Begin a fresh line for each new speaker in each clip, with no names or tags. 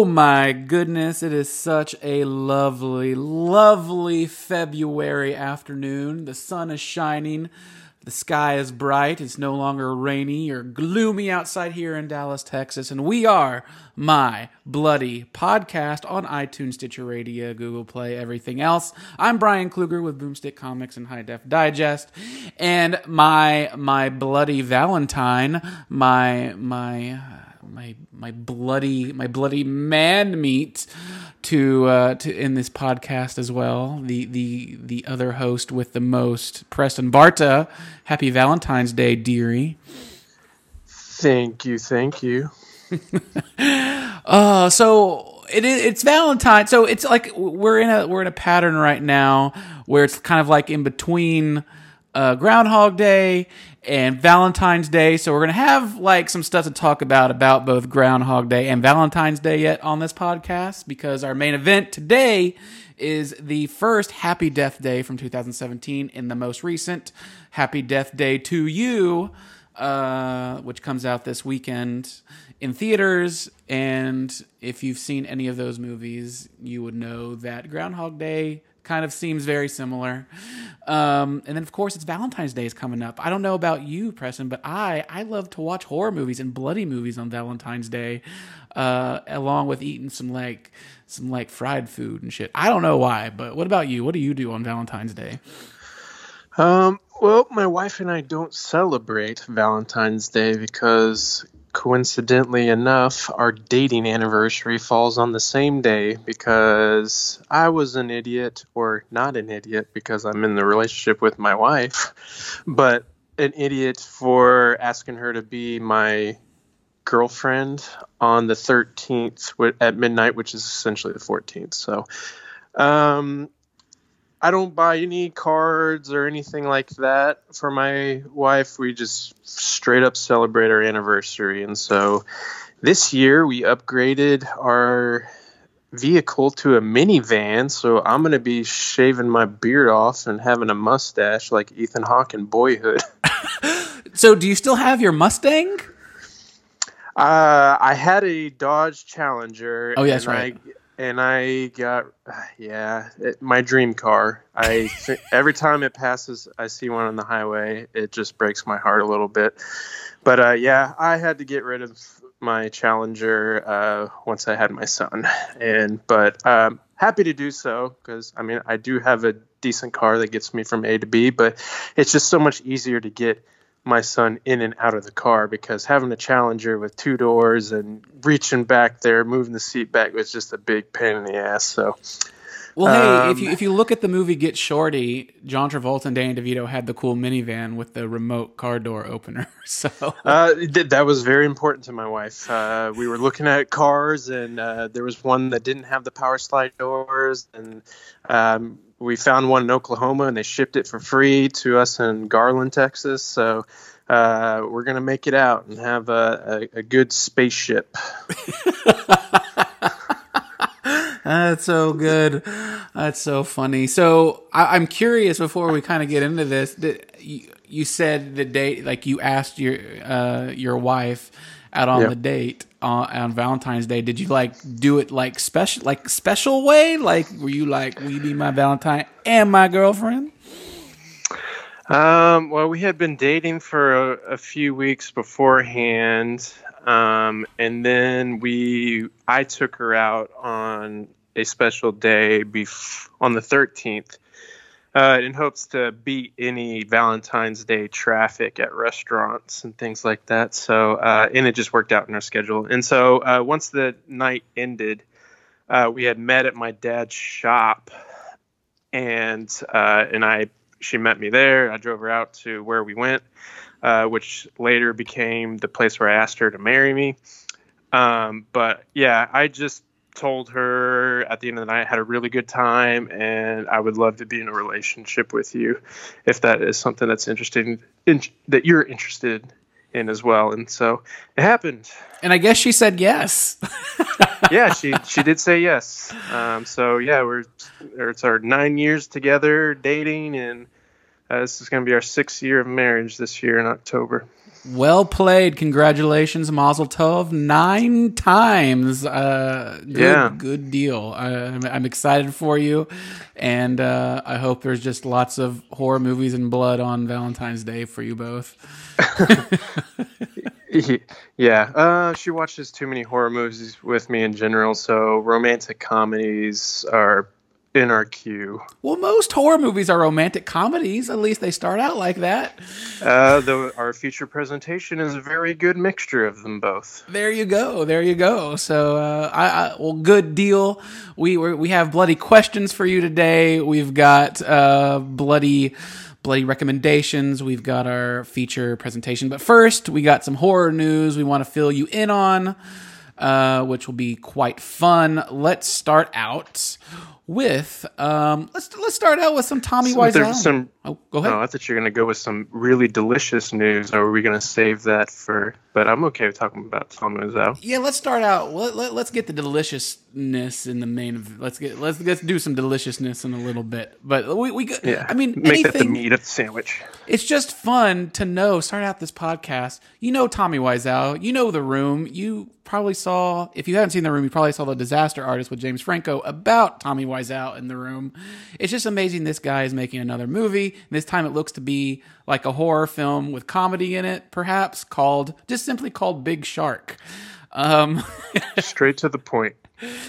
Oh my goodness, it is such a lovely, lovely February afternoon. The sun is shining, the sky is bright, it's no longer rainy or gloomy outside here in Dallas, Texas, and we are My Bloody Podcast on iTunes, Stitcher Radio, Google Play, everything else. I'm Brian Kluger with Boomstick Comics and High Def Digest, and my my bloody Valentine, my my my my bloody my bloody man meat to uh, to in this podcast as well. The the the other host with the most, Preston Barta. Happy Valentine's Day, dearie.
Thank you, thank you.
uh so it is it's Valentine. So it's like we're in a we're in a pattern right now where it's kind of like in between uh, Groundhog Day and Valentine's Day. So we're gonna have like some stuff to talk about about both Groundhog Day and Valentine's Day yet on this podcast because our main event today is the first Happy Death Day from 2017 in the most recent Happy Death Day to You, uh, which comes out this weekend in theaters. And if you've seen any of those movies, you would know that Groundhog Day kind of seems very similar. Um, and then of course it's Valentine's Day is coming up. I don't know about you, Preston, but I I love to watch horror movies and bloody movies on Valentine's Day, uh, along with eating some like some like fried food and shit. I don't know why, but what about you? What do you do on Valentine's Day?
Um, well, my wife and I don't celebrate Valentine's Day because coincidentally enough, our dating anniversary falls on the same day because I was an idiot, or not an idiot because I'm in the relationship with my wife, but an idiot for asking her to be my girlfriend on the 13th at midnight, which is essentially the 14th. So, um, I don't buy any cards or anything like that for my wife. We just straight up celebrate our anniversary. And so this year we upgraded our vehicle to a minivan. So I'm going to be shaving my beard off and having a mustache like Ethan Hawke in Boyhood.
so do you still have your Mustang?
Uh, I had a Dodge Challenger.
Oh, yes, right.
I, and I got yeah, it, my dream car. I every time it passes, I see one on the highway. It just breaks my heart a little bit. But uh, yeah, I had to get rid of my Challenger uh, once I had my son, and but um, happy to do so because I mean I do have a decent car that gets me from A to B, but it's just so much easier to get my son in and out of the car because having a Challenger with two doors and reaching back there, moving the seat back was just a big pain in the ass. So.
Well, hey, um, if you if you look at the movie Get Shorty, John Travolta and Danny DeVito had the cool minivan with the remote car door opener. So
uh, that was very important to my wife. Uh, we were looking at cars, and uh, there was one that didn't have the power slide doors, and um, we found one in Oklahoma and they shipped it for free to us in Garland, Texas. So uh, we're gonna make it out and have a, a, a good spaceship.
That's so good. That's so funny. So I, am curious before we kind of get into this. That you, you, said the date, like you asked your uh, your wife out on the date on, on Valentine's Day, did you like do it like special, like special way? Like, were you like, will you be my Valentine and my girlfriend?
Um, well, we had been dating for a, a few weeks beforehand. Um, and then we, I took her out on a special day bef- on the 13th uh, in hopes to beat any Valentine's Day traffic at restaurants and things like that. So, uh, and it just worked out in our schedule. And so, uh, once the night ended, uh, we had met at my dad's shop, and uh, and I she met me there. I drove her out to where we went, uh, which later became the place where I asked her to marry me. Um, but yeah, I just told her at the end of the night I had a really good time and I would love to be in a relationship with you if that is something that's interesting in, that you're interested in as well, and so it happened.
And I guess she said yes.
yeah, she she did say yes. Um, so yeah, we're it's our nine years together dating, and uh, this is going to be our sixth year of marriage this year in October.
Well played. Congratulations, Mazel Tov. Nine times. Uh, good,
Yeah.
good deal. I, I'm, I'm excited for you. And uh, I hope there's just lots of horror movies and blood on Valentine's Day for you both.
yeah, uh, she watches too many horror movies with me in general, so romantic comedies are in our queue.
Well, most horror movies are romantic comedies. At least they start out like that.
Uh, though our future presentation is a very good mixture of them both.
There you go. There you go. So, uh, I, I well, good deal. We we we have bloody questions for you today. We've got uh, bloody bloody recommendations. We've got our feature presentation. But first, we got some horror news. We want to fill you in on, uh, which will be quite fun. Let's start out with um, let's let's start out with some Tommy Wiseau.
There's some.
oh, go ahead.
No, I thought you were going to go with some really delicious news, or are we going to save that for? But I'm okay with talking about Tom Wiseau.
Yeah, let's start out. Let, let, us get the deliciousness in the main. Let's get let's let's do some deliciousness in a little bit. But we we go-
Yeah,
I mean
make that the
anything.
meat of the sandwich.
It's just fun to know. Start out this podcast. You know Tommy Wiseau. You know the room. You probably saw. If you haven't seen the room, you probably saw the Disaster Artist with James Franco about Tommy Wiseau in the room. It's just amazing. This guy is making another movie. This time it looks to be like a horror film with comedy in it, perhaps called just simply called Big Shark. Um,
Straight to the point.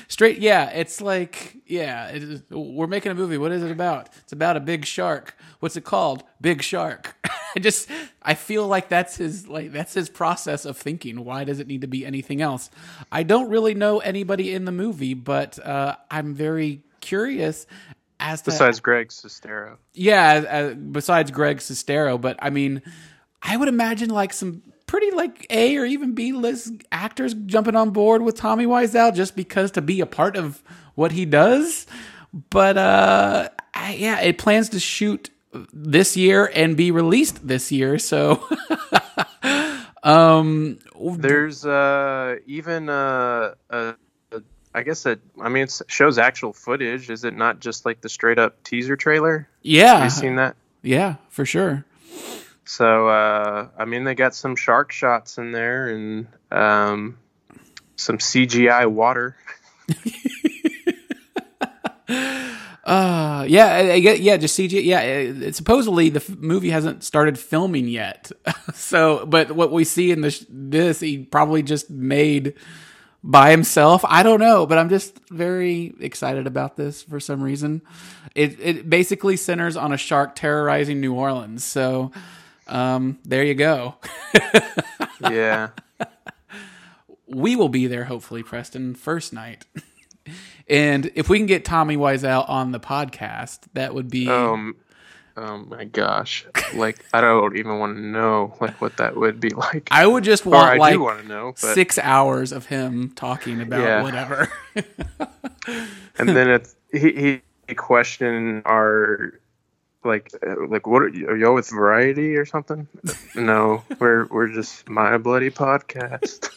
Straight, yeah. It's like, yeah, it is, we're making a movie. What is it about? It's about a big shark. What's it called? Big Shark. I just, I feel like that's his, like that's his process of thinking. Why does it need to be anything else? I don't really know anybody in the movie, but uh, I'm very curious as to
Besides Greg Sestero.
yeah, uh, besides Greg Sestero, but I mean, I would imagine like some pretty like A or even B list actors jumping on board with Tommy Wiseau just because to be a part of what he does. But uh, I, yeah, it plans to shoot this year and be released this year. So, um,
There's uh, even uh, uh, I guess it. I mean, it shows actual footage. Is it not just like the straight up teaser trailer? Have
yeah,
you seen that?
yeah, for sure.
So uh, I mean, they got some shark shots in there and um, some CGI water.
Uh, yeah, I, I get, yeah, just CGI. Yeah, it, it- supposedly the f- movie hasn't started filming yet. so, but what we see in this, this he probably just made by himself. I don't know, but I'm just very excited about this for some reason. It it basically centers on a shark terrorizing New Orleans. So, um, there you go.
Yeah.
we will be there hopefully preston first night and if we can get tommy wiseau on the podcast that would be
um. Oh my gosh! Like I don't even want to know like what that would be like.
i would just
or
want
I
like
do want to know, but
six hours of him talking about
Yeah.
whatever
and then it's he he questioned our like like what are, you, are y'all with variety or something no we're we're just my bloody podcast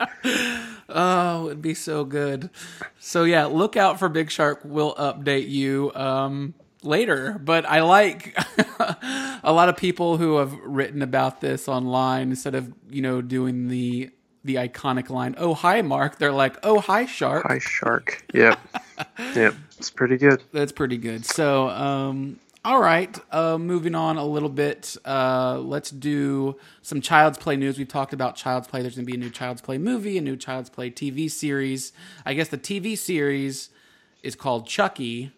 oh it'd be so good so yeah look out for big shark we'll update you um later but i like a lot of people who have written about this online instead of you know doing the the iconic line oh hi mark they're like oh hi shark
hi shark yep yep it's pretty good
that's pretty good. So, um, all right, uh, moving on a little bit. Uh, let's do some Child's Play news. We've talked about Child's Play. There's going to be a new Child's Play movie, a new Child's Play TV series. I guess the TV series is called Chucky,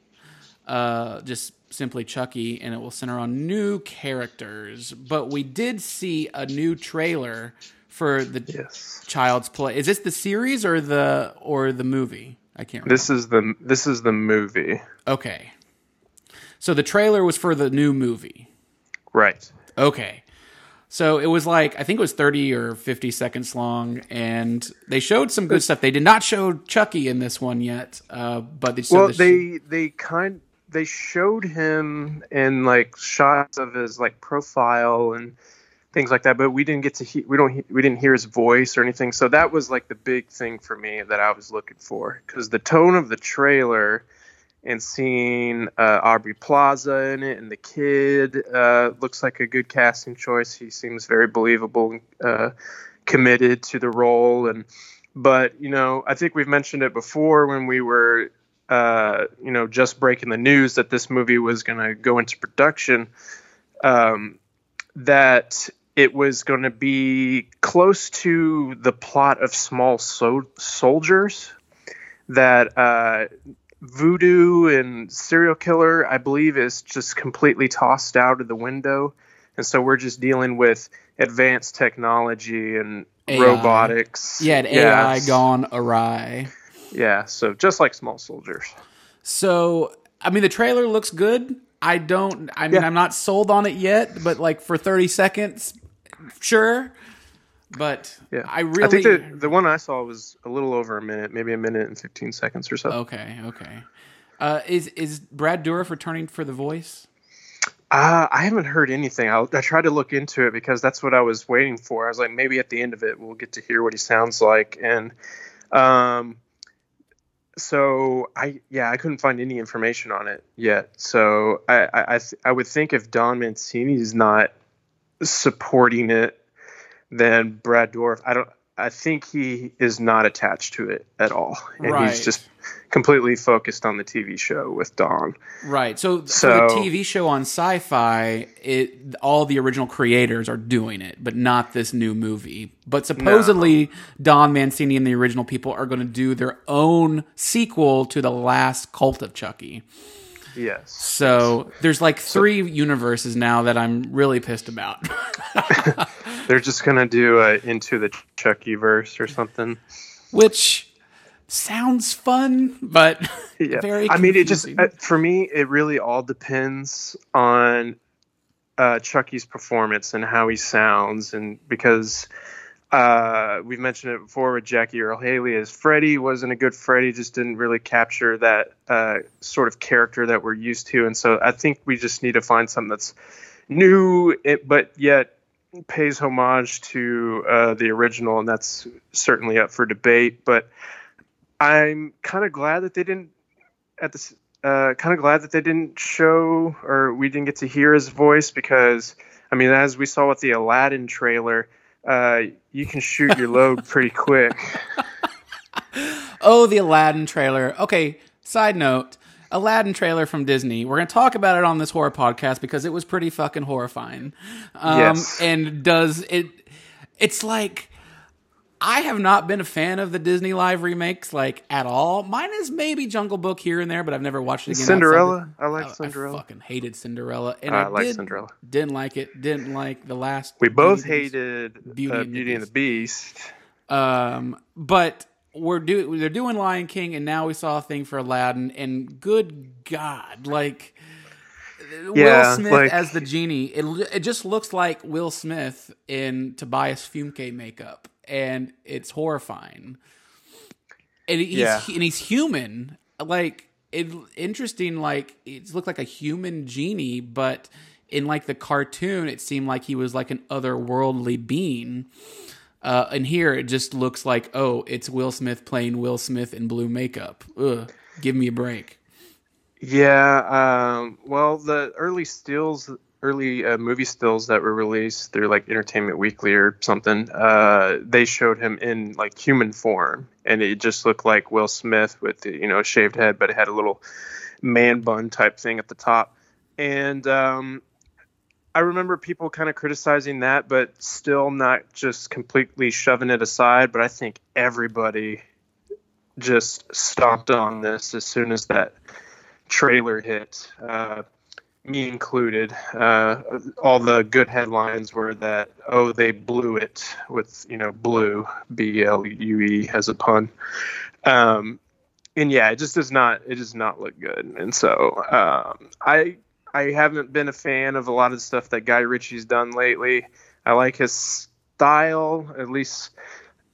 uh, just simply Chucky, and it will center on new characters. But we did see a new trailer for the
yes
Child's Play. Is this the series or the or the movie? I can't remember.
this is the this is the movie
Okay. So the trailer was for the new movie.
right
Okay. So it was like I think it was 30 or 50 seconds long and they showed some good stuff. They did not show Chucky in this one yet. Uh, but they
well
the-
they they kind they showed him in like shots of his like profile and things like that. But we didn't get to he- we don't he- we didn't hear his voice or anything. So that was like the big thing for me that I was looking for because the tone of the trailer and seeing uh, Aubrey Plaza in it and the kid uh, looks like a good casting choice. He seems very believable, and uh, committed to the role, and but you know I think we've mentioned it before when we were uh, you know just breaking the news that this movie was going to go into production. Um, that it was going to be close to the plot of Small so- Soldiers. That uh, voodoo and serial killer, I believe, is just completely tossed out of the window. And so we're just dealing with advanced technology and
AI.
robotics.
Yeah, an AI gone awry.
Yeah, so just like Small Soldiers.
So, I mean, the trailer looks good. I don't. I mean,
Yeah.
I'm not sold on it yet, but like for 30 seconds, sure. But
Yeah,
I really.
I think the the one I saw was a little over a minute, maybe a minute and fifteen seconds or so.
okay, okay. Uh, is is Brad Dourif returning for the voice?
Uh, I haven't heard anything. I'll, I tried to look into it because that's what I was waiting for. I was like, maybe at the end of it, we'll get to hear what he sounds like. And um, so I, yeah, I couldn't find any information on it yet. So I, I, I, I would think if Don Mancini is not supporting it, then Brad Dourif, I don't. I think he is not attached to it at all, and
Right.
he's just completely focused on the TV show with Don.
Right. So,
So-
the TV show on Syfy, it all the original creators are doing it, but not this new movie. But supposedly, Don Mancini and the original people are going to do their own sequel to the last Cult of Chucky.
Yes.
So there's like three universes now that I'm really pissed about.
They're just gonna do a into the Chucky verse or something.
Which sounds fun, but
Yeah.
very
I mean, it just uh, for me, it really all depends on uh, Chucky's performance and how he sounds, and because uh, we've mentioned it before with Jackie Earle Haley as Freddy wasn't a good Freddy, just didn't really capture that uh, sort of character that we're used to, and so I think we just need to find something that's new, it, but yet pays homage to uh, the original, and that's certainly up for debate. But I'm kind of glad that they didn't at this. Uh, kind of glad that they didn't show or we didn't get to hear his voice because I mean, as we saw with the Aladdin trailer, uh, you can shoot your load pretty quick.
Oh, the Aladdin trailer. Okay, side note. Aladdin trailer from Disney. We're going to talk about it on this horror podcast because it was pretty fucking horrifying. Um,
Yes.
And does it. It's like. I have not been a fan of the Disney live remakes, like, at all. Mine is maybe Jungle Book here and there, but I've never watched it again.
Cinderella, I like
Oh, I
Cinderella.
fucking hated Cinderella. And
I
I,
like
did-
Cinderella.
Didn't like it. Didn't like the last.
We both
Beauty and the Beast.
hated
Beauty
uh,
and the
Beauty and the Beast.
Um, but we're do they're doing Lion King, and now we saw a thing for Aladdin, and good God, like Will
Yeah,
Smith
like-
as the genie, it it just looks like Will Smith in Tobias Fünke makeup, and it's horrifying. And he's
Yeah.
and he's human, like it interesting. Like it looked like a human genie, but in like the cartoon, it seemed like he was like an otherworldly being. Uh, and here it just looks like, oh, it's Will Smith playing Will Smith in blue makeup. Ugh, give me a break.
Yeah, um, well, the early stills, early uh, movie stills that were released through like Entertainment Weekly or something, uh, they showed him in like human form, and it just looked like Will Smith with the, you know shaved head, but it had a little man bun type thing at the top, and um, I remember people kind of criticizing that, but still not just completely shoving it aside. But I think everybody just stomped on this as soon as that trailer hit, uh, me included. Uh, all the good headlines were that oh they blew it with you know blue B L U E as a pun. Um, and yeah, it just does not it does not look good. And so um, I I haven't been a fan of a lot of the stuff that Guy Ritchie's done lately. I like his style, at least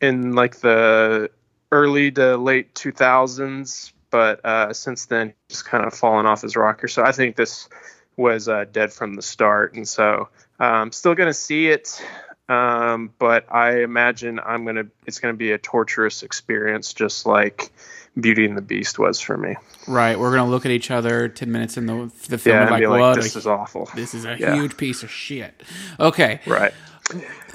in like the early to late 2000s, but uh, since then he's just kind of fallen off his rocker. So I think this was uh, dead from the start, and so um, still going to see it. Um, but I imagine I'm gonna. It's gonna be a torturous experience, just like Beauty and the Beast was for me.
Right. We're gonna look at each other ten minutes in the the film
Yeah,
like,
like,
what?
"This is awful."
this is a
Yeah.
huge piece of shit. Okay.
Right.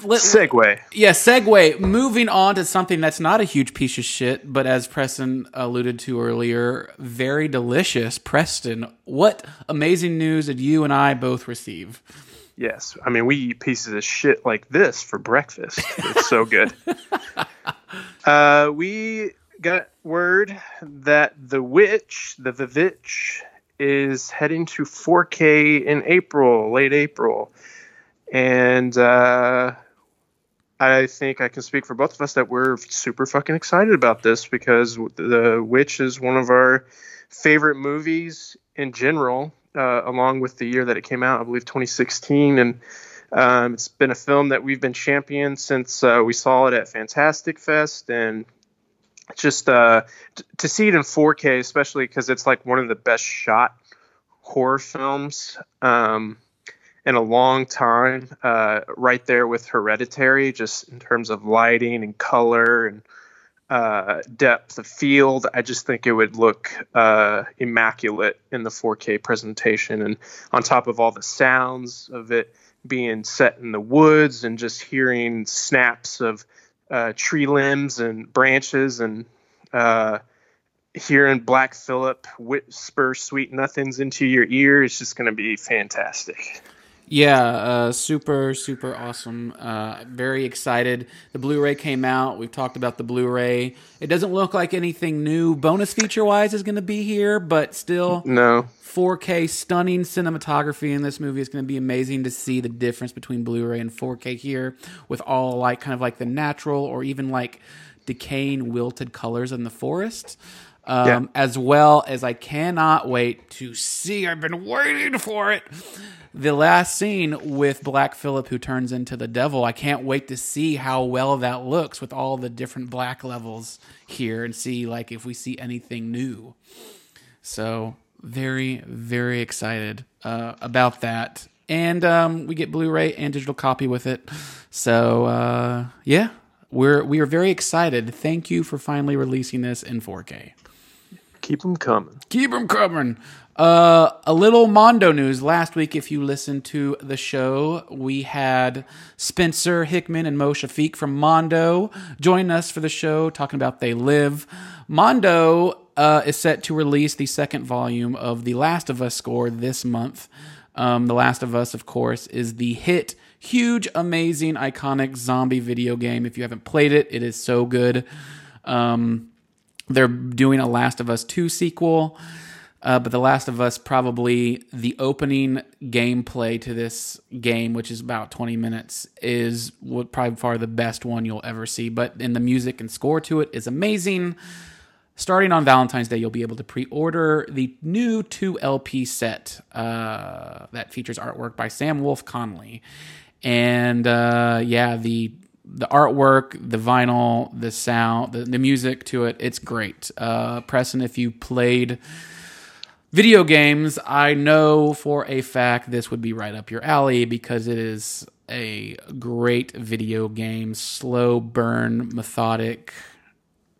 Let-
Segue.
Yeah, segue. Moving on to something that's not a huge piece of shit, but as Preston alluded to earlier, very delicious. Preston, what amazing news did you and I both receive?
Yes, I mean we eat pieces of shit like this for breakfast. It's so good. uh, we got word that The Witch, the Vivitch, is heading to 4K in April, late April, and uh, I think I can speak for both of us that we're super fucking excited about this because The Witch is one of our favorite movies in general, uh, along with the year that it came out, I believe 2016. And um, it's been a film that we've been championing since uh, we saw it at Fantastic Fest. And just uh, t- to see it in 4K, especially because it's like one of the best shot horror films um, in a long time, uh, right there with Hereditary, just in terms of lighting and color and uh, depth of field. I just think it would look uh, immaculate in the 4K presentation. And on top of all the sounds of it being set in the woods and just hearing snaps of uh, tree limbs and branches and uh, hearing Black Phillip whisper sweet nothings into your ear, it's just going to be fantastic.
Yeah, uh, super, super awesome. Uh, very excited. The Blu-ray came out. We've talked about the Blu-ray. It doesn't look like anything new, bonus feature-wise, is going to be here, but still,
No,
4K stunning cinematography in this movie is going to be amazing to see the difference between Blu-ray and 4K here with all like kind of like the natural or even like decaying wilted colors in the forest. Um,
Yeah.
as well as I cannot wait to see. I've been waiting for it. The last scene with Black Phillip, who turns into the devil. I can't wait to see how well that looks with all the different black levels here, and see like if we see anything new. So very, very excited uh, about that. And um, we get Blu-ray and digital copy with it. So uh, yeah, we're we are very excited. Thank you for finally releasing this in 4K.
Keep them coming.
Keep them coming. Uh, a little Mondo news. Last week, if you listened to the show, we had Spencer Hickman and Mo Shafeek from Mondo join us for the show, talking about They Live. Mondo uh, is set to release the second volume of The Last of Us score this month. Um, the Last of Us, of course, is the hit, huge, amazing, iconic zombie video game. If you haven't played it, it is so good. Um, they're doing a Last of Us 2 sequel. Uh, but The Last of Us, probably the opening gameplay to this game, which is about 20 minutes, is what probably far the best one you'll ever see. But in the music and score to it is amazing. Starting on Valentine's Day, you'll be able to pre-order the new two LP set uh, that features artwork by Sam Wolfe Connelly, and uh, yeah, the the artwork, the vinyl, the sound, the, the music to it, it's great. Uh, Preston, if you played video games, I know for a fact this would be right up your alley because it is a great video game, slow burn, methodic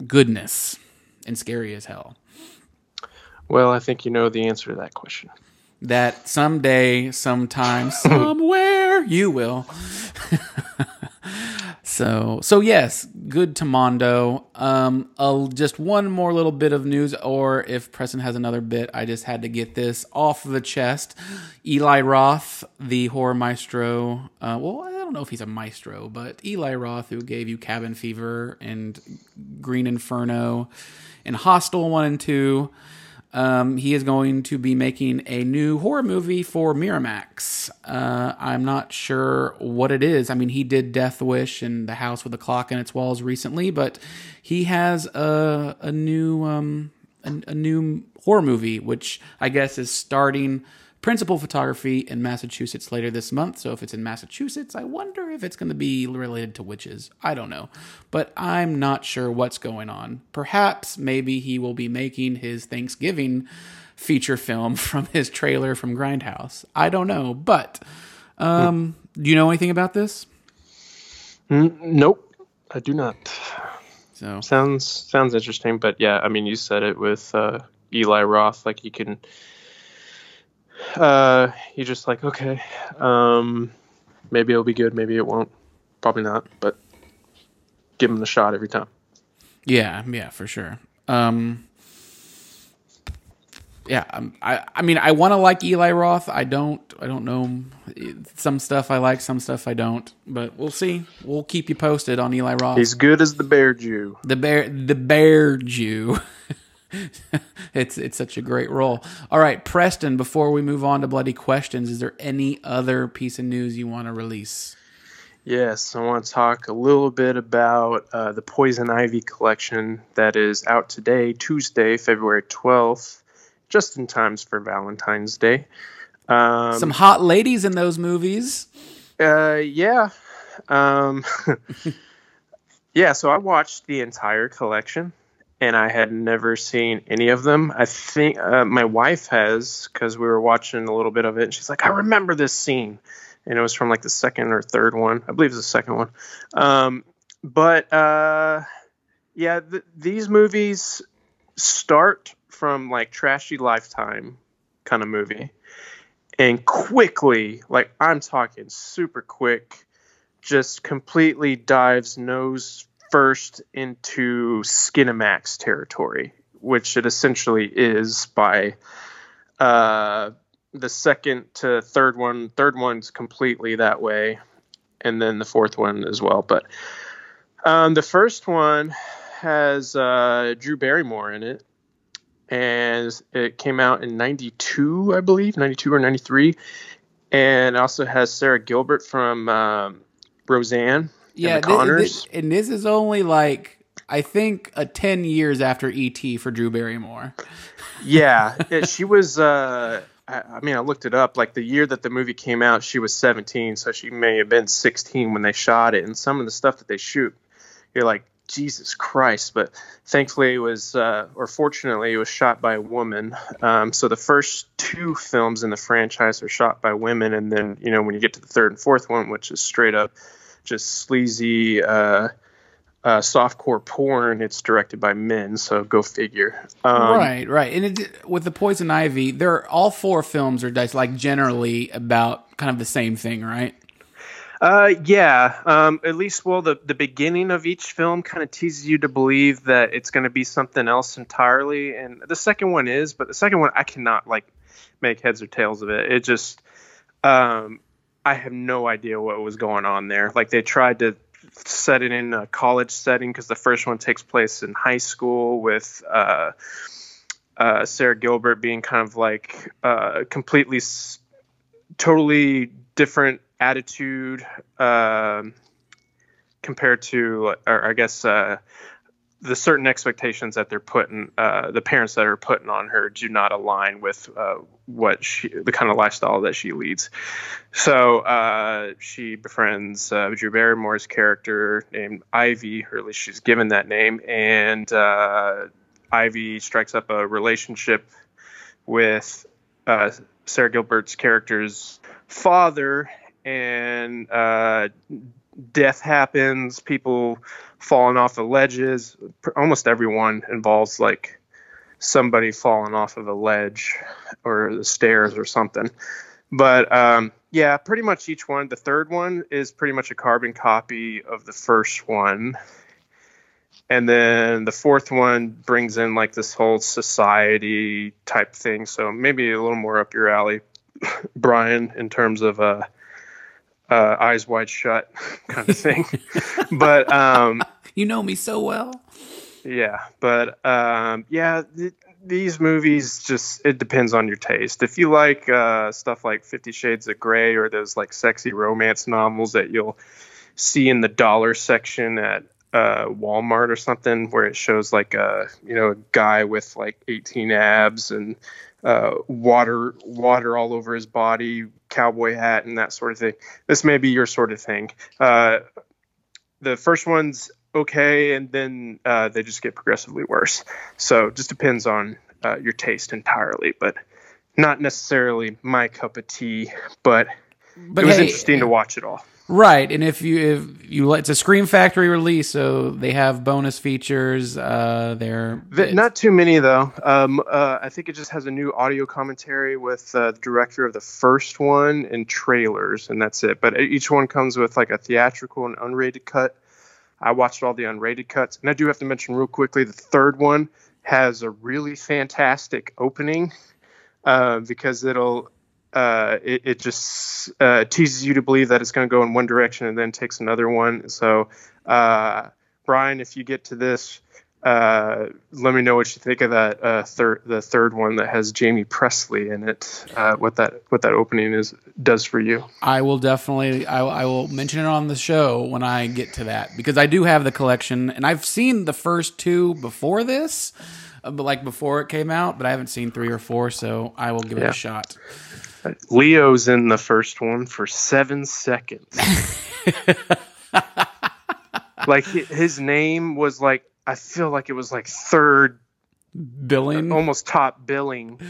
goodness, and scary as hell.
Well, I think you know the answer to that question.
That someday, sometime, somewhere, you will. so, so yes, good to Mondo. Um, uh, just one more little bit of news, or if Preston has another bit, I just had to get this off the chest. Eli Roth, the horror maestro. Uh, well, I don't know if he's a maestro, but Eli Roth, who gave you Cabin Fever and Green Inferno and Hostel one and two. Um, he is going to be making a new horror movie for Miramax. Uh, I'm not sure what it is. I mean, he did Death Wish and The House with a Clock in Its Walls recently, but he has a a new um, a, a new horror movie, which I guess is starting principal photography in Massachusetts later this month. So if it's in Massachusetts, I wonder if it's going to be related to witches. I don't know. But I'm not sure what's going on. Perhaps maybe he will be making his Thanksgiving feature film from his trailer from Grindhouse. I don't know. But um, do you know anything about this?
Nope, I do not.
So
Sounds sounds interesting, but yeah, I mean, you said it with uh, Eli Roth. Like you can, uh, you're just like, okay, um, maybe it'll be good, maybe it won't, probably not, but give him the shot every time.
Yeah, yeah, for sure. Um, yeah, um, I, I mean, I want to like Eli Roth. I don't, I don't know. Some stuff I like, some stuff I don't. But we'll see. We'll keep you posted on Eli Roth.
He's good as the Bear Jew.
the bear, the bear Jew. it's it's such a great role. All right, Preston. Before we move on to bloody questions, is there any other piece of news you want to release?
Yes, I want to talk a little bit about uh, the Poison Ivy collection that is out today, Tuesday, February 12th, just in times for Valentine's Day. Um,
Some hot ladies in those movies.
Uh, yeah. Um, yeah, so I watched the entire collection and I had never seen any of them. I think uh, my wife has because we were watching a little bit of it and she's like, I remember this scene. And it was from like the second or third one. I believe it's the second one. Um, but uh, yeah, th- these movies start from like trashy lifetime kind of movie and quickly like i'm talking super quick just completely dives nose first into skinamax territory which it essentially is by uh the second to third one third one's completely that way and then the fourth one as well. But um the first one has uh drew barrymore in it and it came out in 92 i believe 92 or 93 and also has sara gilbert from um, roseanne
Yeah,
and the
thi- thi-
conners?
and this is only like I think a ten years after ET for Drew Barrymore.
yeah it- she was uh I, I mean i looked it up. Like the year that the movie came out she was 17 so she may have been 16 when they shot it. And some of the stuff that they shoot you're like jesus christ. But thankfully it was uh, or fortunately it was shot by a woman. Um, so the first two films in the franchise are shot by women. And then you know when you get to the third and fourth one which is straight up just sleazy uh, uh, softcore porn it's directed by men so go figure um,
right, right. And it, with the Poison Ivy, they're all four films are just like generally about kind of the same thing, right?
Uh, yeah. Um, at least, well, the the beginning of each film kind of teases you to believe that it's going to be something else entirely, and the second one is, but the second one I cannot like make heads or tails of it. It just, um, I have no idea what was going on there. Like they tried to set it in a college setting because the first one takes place in high school with uh, uh, Sara Gilbert being kind of like uh, completely, s- totally different attitude um, compared to, or I guess, uh, the certain expectations that they're putting, uh, the parents that are putting on her do not align with uh, what she, the kind of lifestyle that she leads. So uh, she befriends uh, Drew Barrymore's character named Ivy, or at least she's given that name, and uh, Ivy strikes up a relationship with uh, Sara Gilbert's character's father, and uh, death happens. People falling off of ledges. Almost everyone involves like somebody falling off of a ledge or the stairs or something. But um, yeah, pretty much each one. The third one is pretty much a carbon copy of the first one. And then the fourth one brings in like this whole society type thing. So maybe a little more up your alley, Brian, in terms of uh, uh, eyes wide shut kind of thing. but um,
You know me so well.
yeah, but um, yeah, th- these movies just it depends on your taste. If you like uh, stuff like Fifty Shades of Grey or those like sexy romance novels that you'll see in the dollar section at uh, Walmart or something, where it shows like a you know a guy with like 18 abs and uh, water water all over his body, cowboy hat, and that sort of thing. This may be your sort of thing. Uh, the first one's okay, and then uh, they just get progressively worse. So just depends on uh, your taste entirely, but not necessarily my cup of tea. But,
But
it was
hey,
interesting to watch it all.
Right, and if you if you it's a Scream Factory release, so they have bonus features. Uh, they're
Not too many though. Um, uh, I think it just has a new audio commentary with uh, the director of the first one and trailers, and that's it. But each one comes with like a theatrical and unrated cut. I watched all the unrated cuts, and I do have to mention real quickly the third one has a really fantastic opening uh, because it'll uh, it, it just uh, teases you to believe that it's going to go in one direction and then takes another one. So, uh, Brian, if you get to this, uh, let me know what you think of that uh, third, the third one that has Jaime Pressly in it. Uh, what that what that opening is does for you.
I will definitely I, I will mention it on the show when I get to that because I do have the collection and I've seen the first two before this, but like before it came out, but I haven't seen three or four, so I will give it
Yeah.
a shot.
Leo's in the first one for seven seconds. like his name was like I feel like it was like third
Billing.
Uh, almost top billing.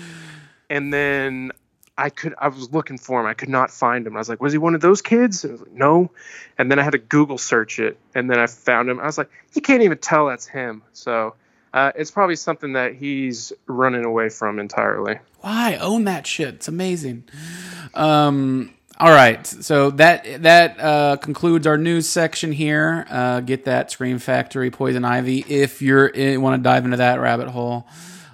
And then I could I was looking for him. I could not find him. I was like, was he one of those kids? And I was like, no. And then I had to Google search it, and then I found him. I was like, you can't even tell that's him. So uh, it's probably something that he's running away from entirely.
Why own that shit? It's amazing. Um, all right, so that that uh, concludes our news section here. Uh, get that Scream Factory Poison Ivy if you're want to dive into that rabbit hole.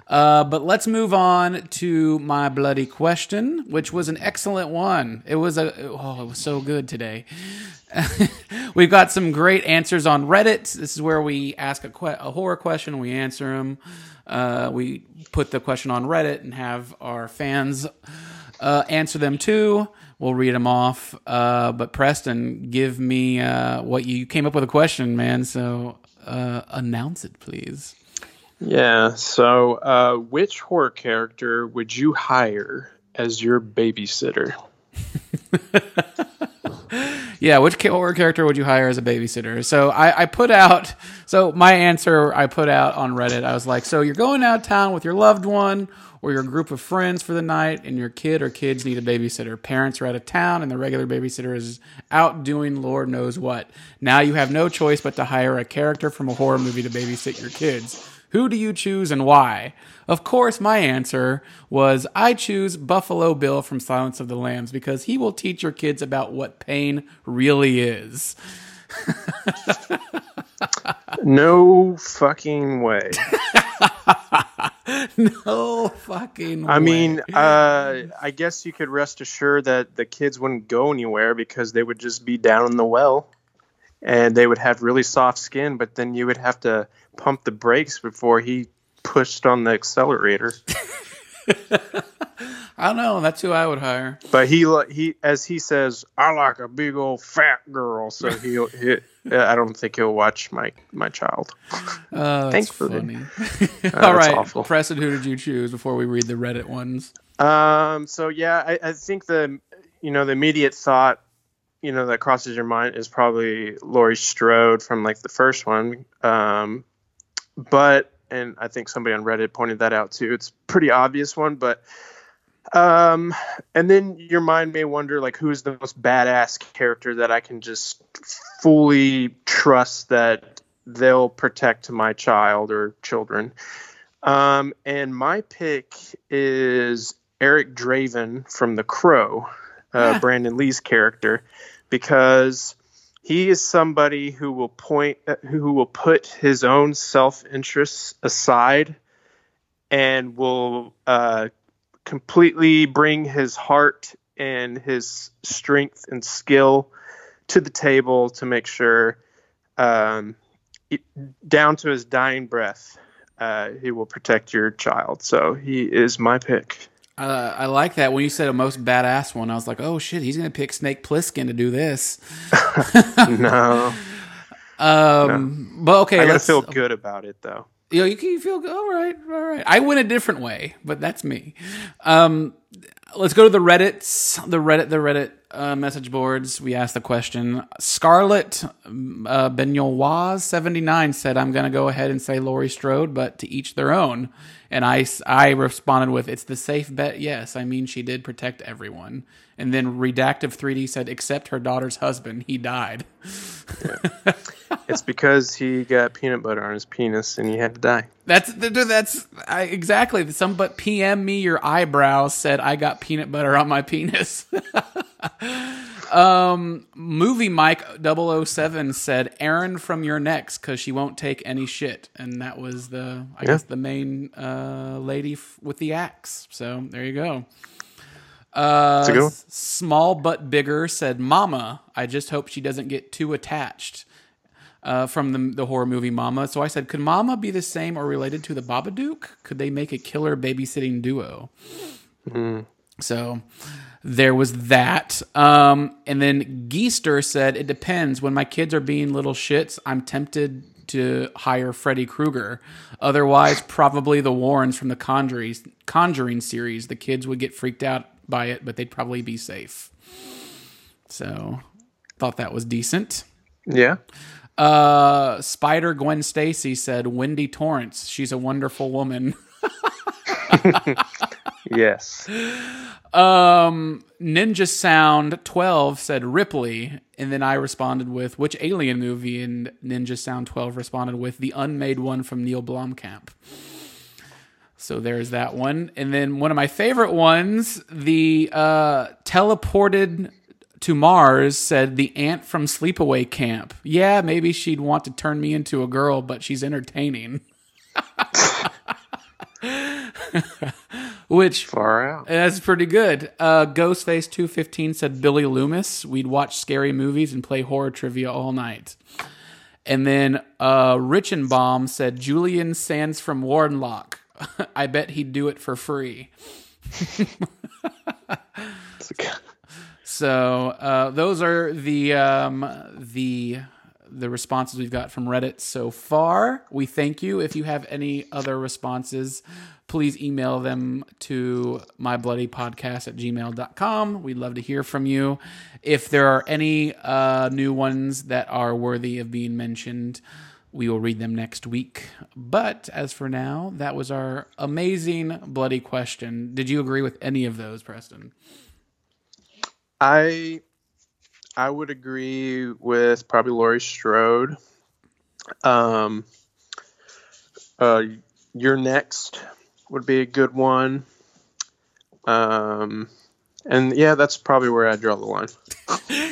Uh, but let's move on to my bloody question, which was an excellent one. It was a oh, it was so good today. We've got some great answers on Reddit. This is where we ask a, que- a horror question, we answer them. Uh, we put the question on Reddit and have our fans uh, answer them too. We'll read them off. Uh, but Preston, give me uh, what you, you came up with a question, man. So uh, announce it, please.
Yeah. So, uh, which horror character would you hire as your babysitter?
Yeah, which horror character would you hire as a babysitter? So I, I put out, so my answer I put out on Reddit. I was like, so you're going out of town with your loved one or your group of friends for the night, and your kid or kids need a babysitter. Parents are out of town, and the regular babysitter is out doing Lord knows what. Now you have no choice but to hire a character from a horror movie to babysit your kids. Who do you choose and why? Of course, my answer was I choose Buffalo Bill from Silence of the Lambs because he will teach your kids about what pain really is.
No fucking way.
no fucking way.
I
way.
mean, uh, I guess you could rest assured that the kids wouldn't go anywhere because they would just be down in the well and they would have really soft skin, but then you would have to pump the brakes before he pushed on the accelerator.
I don't know. That's who I would hire.
But he, he, as he says, I like a big old fat girl. So he'll, he, I don't think he'll watch my, my child.
Uh,
Thankfully. Uh,
All right,
awful.
Preston, who did you choose before we read the Reddit ones?
Um. So yeah, I, I think the you know the immediate thought you know that crosses your mind is probably Laurie Strode from like the first one. Um, but and I think somebody on Reddit pointed that out too. It's a pretty obvious one, but um, and then your mind may wonder like who's the most badass character that I can just fully trust that they'll protect my child or children. Um, and my pick is Eric Draven from The Crow, uh,
Ah.
Brandon Lee's character, because he is somebody who will point, who will put his own self interests aside, and will uh, completely bring his heart and his strength and skill to the table to make sure, um, down to his dying breath, uh, he will protect your child. So he is my pick.
Uh, I like that. When you said a most badass one, I was like, oh shit, he's going to pick Snake Plissken to do this.
no,
Um, But okay,
I gotta feel good about it though.
You know, you can feel good. All right, all right. I went a different way, but that's me. Um, let's go to the Reddits, the Reddit, the Reddit uh, message boards. We asked the question. Scarlett uh, Benoit seventy nine said, "I'm going to go ahead and say Laurie Strode, but to each their own." And I, I responded with, "It's the safe bet. Yes, I mean she did protect everyone." And then Redactive 3D said, "Except her daughter's husband, he died."
It's because he got peanut butter on his penis and he had to die.
That's that's I, exactly. Some but PM me your eyebrows said I got peanut butter on my penis. um, movie Mike 007 said Erin from You're Next because she won't take any shit, and that was the I
Yeah.
guess the main uh, lady f- with the axe. So there you go. Uh,
a good one.
S- Small but bigger said, "Mama, I just hope she doesn't get too attached." Uh, from the, the horror movie Mama. So I said, could Mama be the same or related to the Babadook? Could they make a killer babysitting duo? So there was that. Um, and then Geester said, it depends. When my kids are being little shits, I'm tempted to hire Freddy Krueger. Otherwise, probably the Warrens from the Conjuring, Conjuring series. The kids would get freaked out by it, but they'd probably be safe. So thought that was decent.
Yeah.
Uh, Spider Gwen Stacy said, Wendy Torrance. She's a wonderful woman.
Yes.
Um, Ninja Sound 12 said Ripley. And then I responded with, which alien movie? And Ninja Sound 12 responded with, the unmade one from Neil Blomkamp. So there's that one. And then one of my favorite ones, the uh, teleported to Mars said the aunt from Sleepaway Camp. Yeah, maybe she'd want to turn me into a girl, but she's entertaining. Which
Far out.
that's pretty good. Uh, Ghostface two fifteen said Billy Loomis. We'd watch scary movies and play horror trivia all night. And then uh, Richenbaum said Julian Sands from Warlock. I bet he'd do it for free. So uh, those are the um, the the responses we've got from Reddit so far. We thank you. If you have any other responses, please email them to mybloodypodcast at gmail.com. We'd love to hear from you. If there are any uh, new ones that are worthy of being mentioned, we will read them next week. But as for now, that was our amazing bloody question. Did you agree with any of those, Preston?
I I would agree with probably Laurie Strode. Um, uh, You're Next would be a good one. Um, and yeah, that's probably where I draw the line.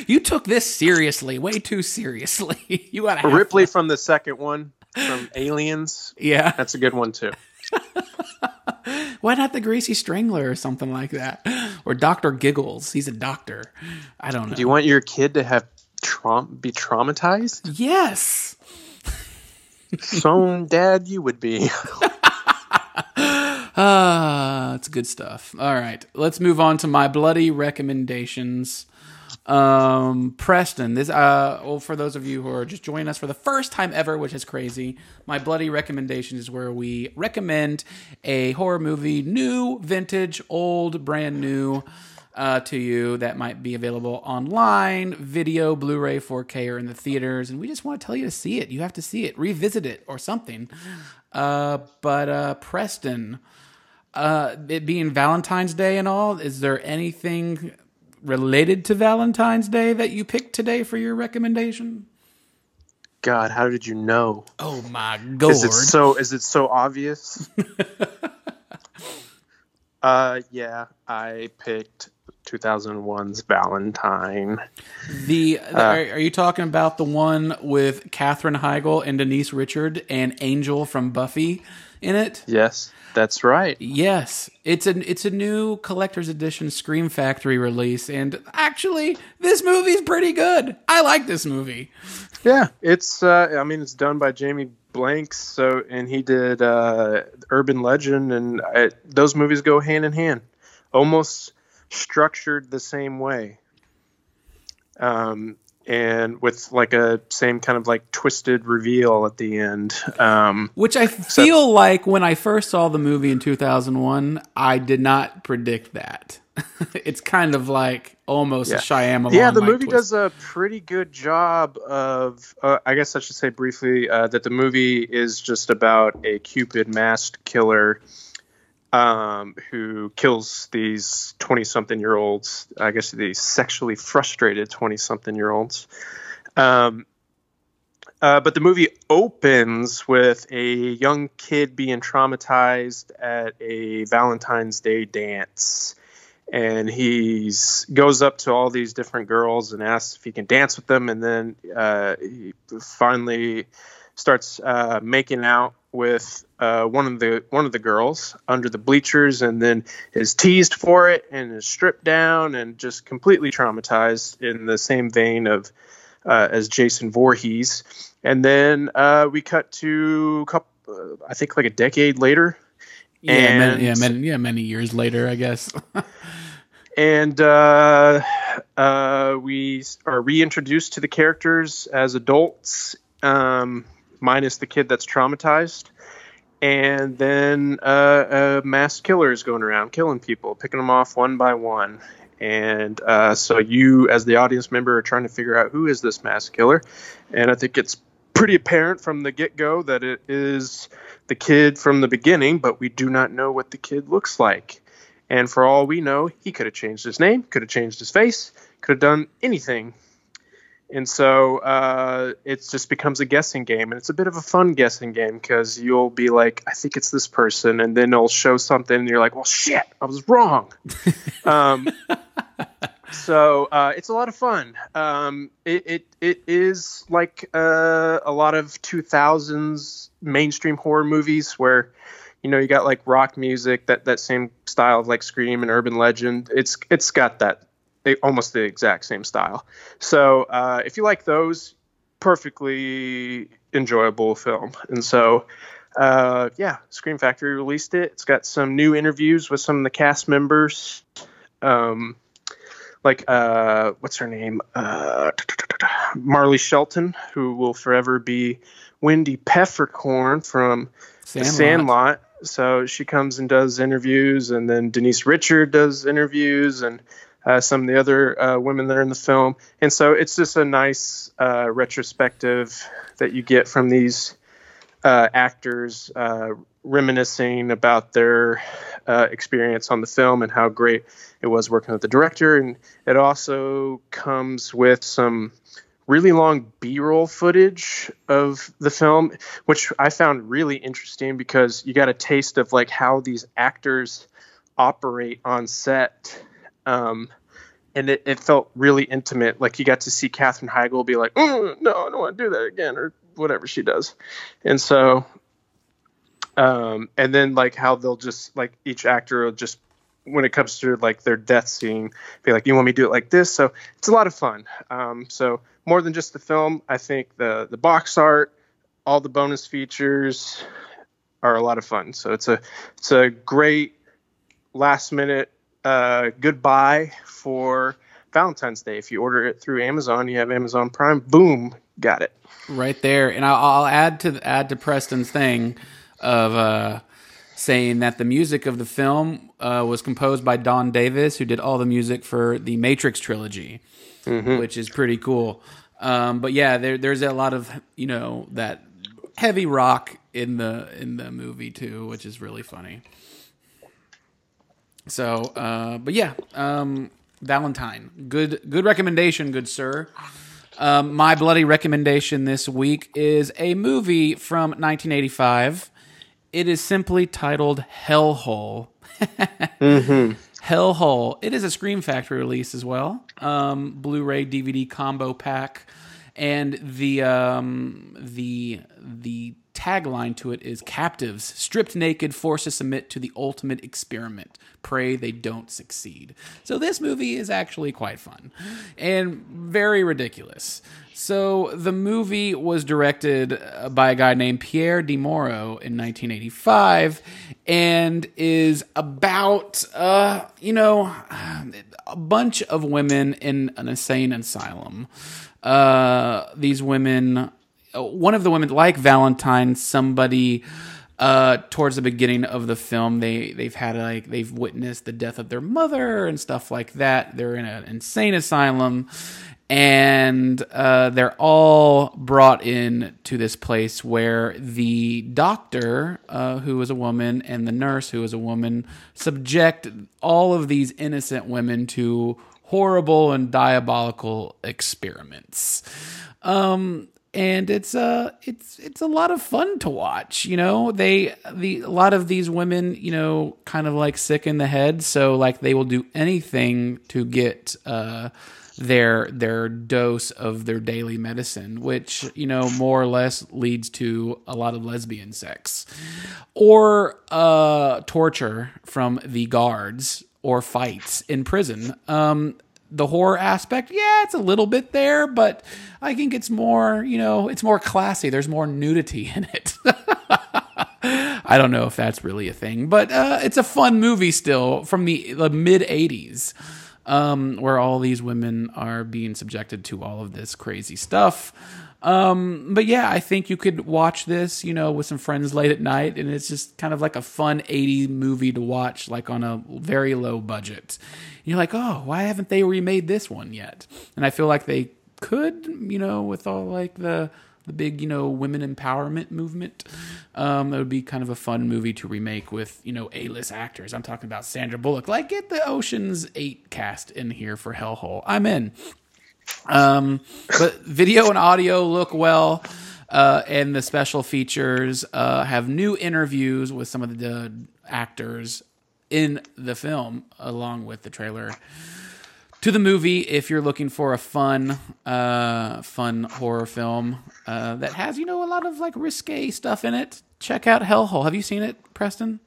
You took this seriously, way too seriously. you have
Ripley from the second one from Aliens.
Yeah.
That's a good one too.
Why not the Greasy Strangler or something like that? Or Doctor Giggles? He's a doctor. I don't know.
Do you want your kid to have traum- be traumatized?
yes.
so, Dad, you would be.
Ah, it's good stuff. All right, let's move on to my bloody recommendations. Um, Preston, this uh, well, for those of you who are just joining us for the first time ever, which is crazy, my bloody recommendation is where we recommend a horror movie, new, vintage, old, brand new. Uh, to you that might be available online, video, Blu-ray, 4K, or in the theaters, and we just want to tell you to see it. You have to see it, revisit it, or something. Uh, but uh, Preston, uh, it being Valentine's Day and all, is there anything related to Valentine's Day that you picked today for your recommendation?
God, how did you know?
Oh my god!
Is it so? Is it so obvious? uh, yeah, I picked 2001's Valentine.
the are, are you talking about the one with Katherine Heigl and Denise Richard and Angel from Buffy in it?
Yes, that's right.
Yes, it's a it's a new collector's edition Scream Factory release, and actually, this movie's pretty good. I like this movie.
Yeah, it's. Uh, I mean, it's done by Jamie Blanks. So, and he did uh, Urban Legend, and I, those movies go hand in hand, almost structured the same way. Um, and with like a same kind of like twisted reveal at the end. Um,
Which I feel like when I first saw the movie in 2001, I did not predict that. it's kind of like almost
Yeah.
a Shyamalan.
yeah, the movie does a pretty good job of. Uh, I guess I should say briefly uh, that the movie is just about a Cupid masked killer um, who kills these twenty-something-year-olds. I guess these sexually frustrated twenty-something-year-olds. Um, uh, but the movie opens with a young kid being traumatized at a Valentine's Day dance and he goes up to all these different girls and asks if he can dance with them and then uh, he finally starts uh, making out with uh, one of the one of the girls under the bleachers and then is teased for it and is stripped down and just completely traumatized in the same vein of uh, as Jason Voorhees. And then uh, we cut to a couple uh, I think like a decade later.
Yeah, many, yeah, many, yeah, many years later, I guess.
and uh, uh, we are reintroduced to the characters as adults, um, minus the kid that's traumatized. And then uh, a mass killer is going around killing people, picking them off one by one. And uh, so you, as the audience member, are trying to figure out who is this mass killer. And I think it's pretty apparent from the get go that it is the kid from the beginning, but we do not know what the kid looks like. And for all we know, he could have changed his name, could have changed his face, could have done anything. And so uh, it just becomes a guessing game. And it's a bit of a fun guessing game because you'll be like, I think it's this person. And then it'll show something. And you're like, well, shit, I was wrong. um, so uh, it's a lot of fun. Um, it, it, it is like uh, a lot of 2000s mainstream horror movies where you know you got like rock music that that same style of like scream and urban legend it's it's got that almost the exact same style. So uh, if you like those perfectly enjoyable film. And so uh, yeah scream factory released it. It's got some new interviews with some of the cast members. Um, like uh, what's her name? Uh, marley shelton who will forever be wendy peppercorn from the
Sandlot.
Sandlot. So she comes and does interviews, and then Denise Richard does interviews, and uh, some of the other uh, women that are in the film. And so it's just a nice uh, retrospective that you get from these uh, actors uh, reminiscing about their uh, experience on the film and how great it was working with the director. And it also comes with some really long b-roll footage of the film which i found really interesting because you got a taste of like how these actors operate on set um, and it, it felt really intimate. Like you got to see katherine heigl be like oh, no i don't want to do that again or whatever she does. And so um, and then like how they'll just like each actor will just when it comes to like their death scene be like you want me to do it like this? So it's a lot of fun. Um, so more than just the film i think the the box art all the bonus features are a lot of fun. So it's a it's a great last minute uh, goodbye for valentine's day if you order it through amazon you have amazon prime boom got it
right there. And I'll, I'll add to add to Preston's thing of uh, saying that the music of the film uh, was composed by Don Davis, who did all the music for the Matrix trilogy, which is pretty cool. Um, but yeah, there, there's a lot of you know that heavy rock in the in the movie too, which is really funny. So, uh, but yeah, um, Valentine, good good recommendation, good sir. Um, my bloody recommendation this week is a movie from 1985. It is simply titled Hellhole. Hellhole. It is a Scream Factory release as well. Um, Blu-ray DVD combo pack, and the um, the the tagline to it is captives stripped naked forced to submit to the ultimate experiment. Pray they don't succeed. So this movie is actually quite fun and very ridiculous. So the movie was directed uh, by a guy named Pierre De Moro in 1985 and is about uh you know a bunch of women in an insane asylum. Uh these women one of the women like Valentine somebody uh, towards the beginning of the film, they they've had like they've witnessed the death of their mother and stuff like that. They're in an insane asylum, and uh, they're all brought in to this place where the doctor, uh, who is a woman, and the nurse, who is a woman, subject all of these innocent women to horrible and diabolical experiments. Um, and it's uh it's it's a lot of fun to watch you know? They the a lot of these women you know kind of like sick in the head so like they will do anything to get uh their their dose of their daily medicine which you know more or less leads to a lot of lesbian sex. Or uh torture from the guards or fights in prison. Um the horror aspect, yeah, it's a little bit there, but I think it's more, you know, it's more classy. There's more nudity in it. I don't know if that's really a thing, but uh, it's a fun movie still from the, the mid 80s, um, where all these women are being subjected to all of this crazy stuff. Um, but yeah, I think you could watch this, you know, with some friends late at night, and it's just kind of like a fun 80 movie to watch, like on a very low budget. You're like, oh, why haven't they remade this one yet? And I feel like they could, you know, with all like the the big, you know, women empowerment movement. Um, it would be kind of a fun movie to remake with, you know, A-list actors. I'm talking about Sandra Bullock. Like, get the Ocean's Eight cast in here for Hellhole. I'm in. Um, but video and audio look well. Uh, and the special features uh, have new interviews with some of the actors in the film, along with the trailer to the movie. If you're looking for a fun, uh, fun horror film uh, that has, you know, a lot of like risque stuff in it, check out Hellhole. Have you seen it, Preston?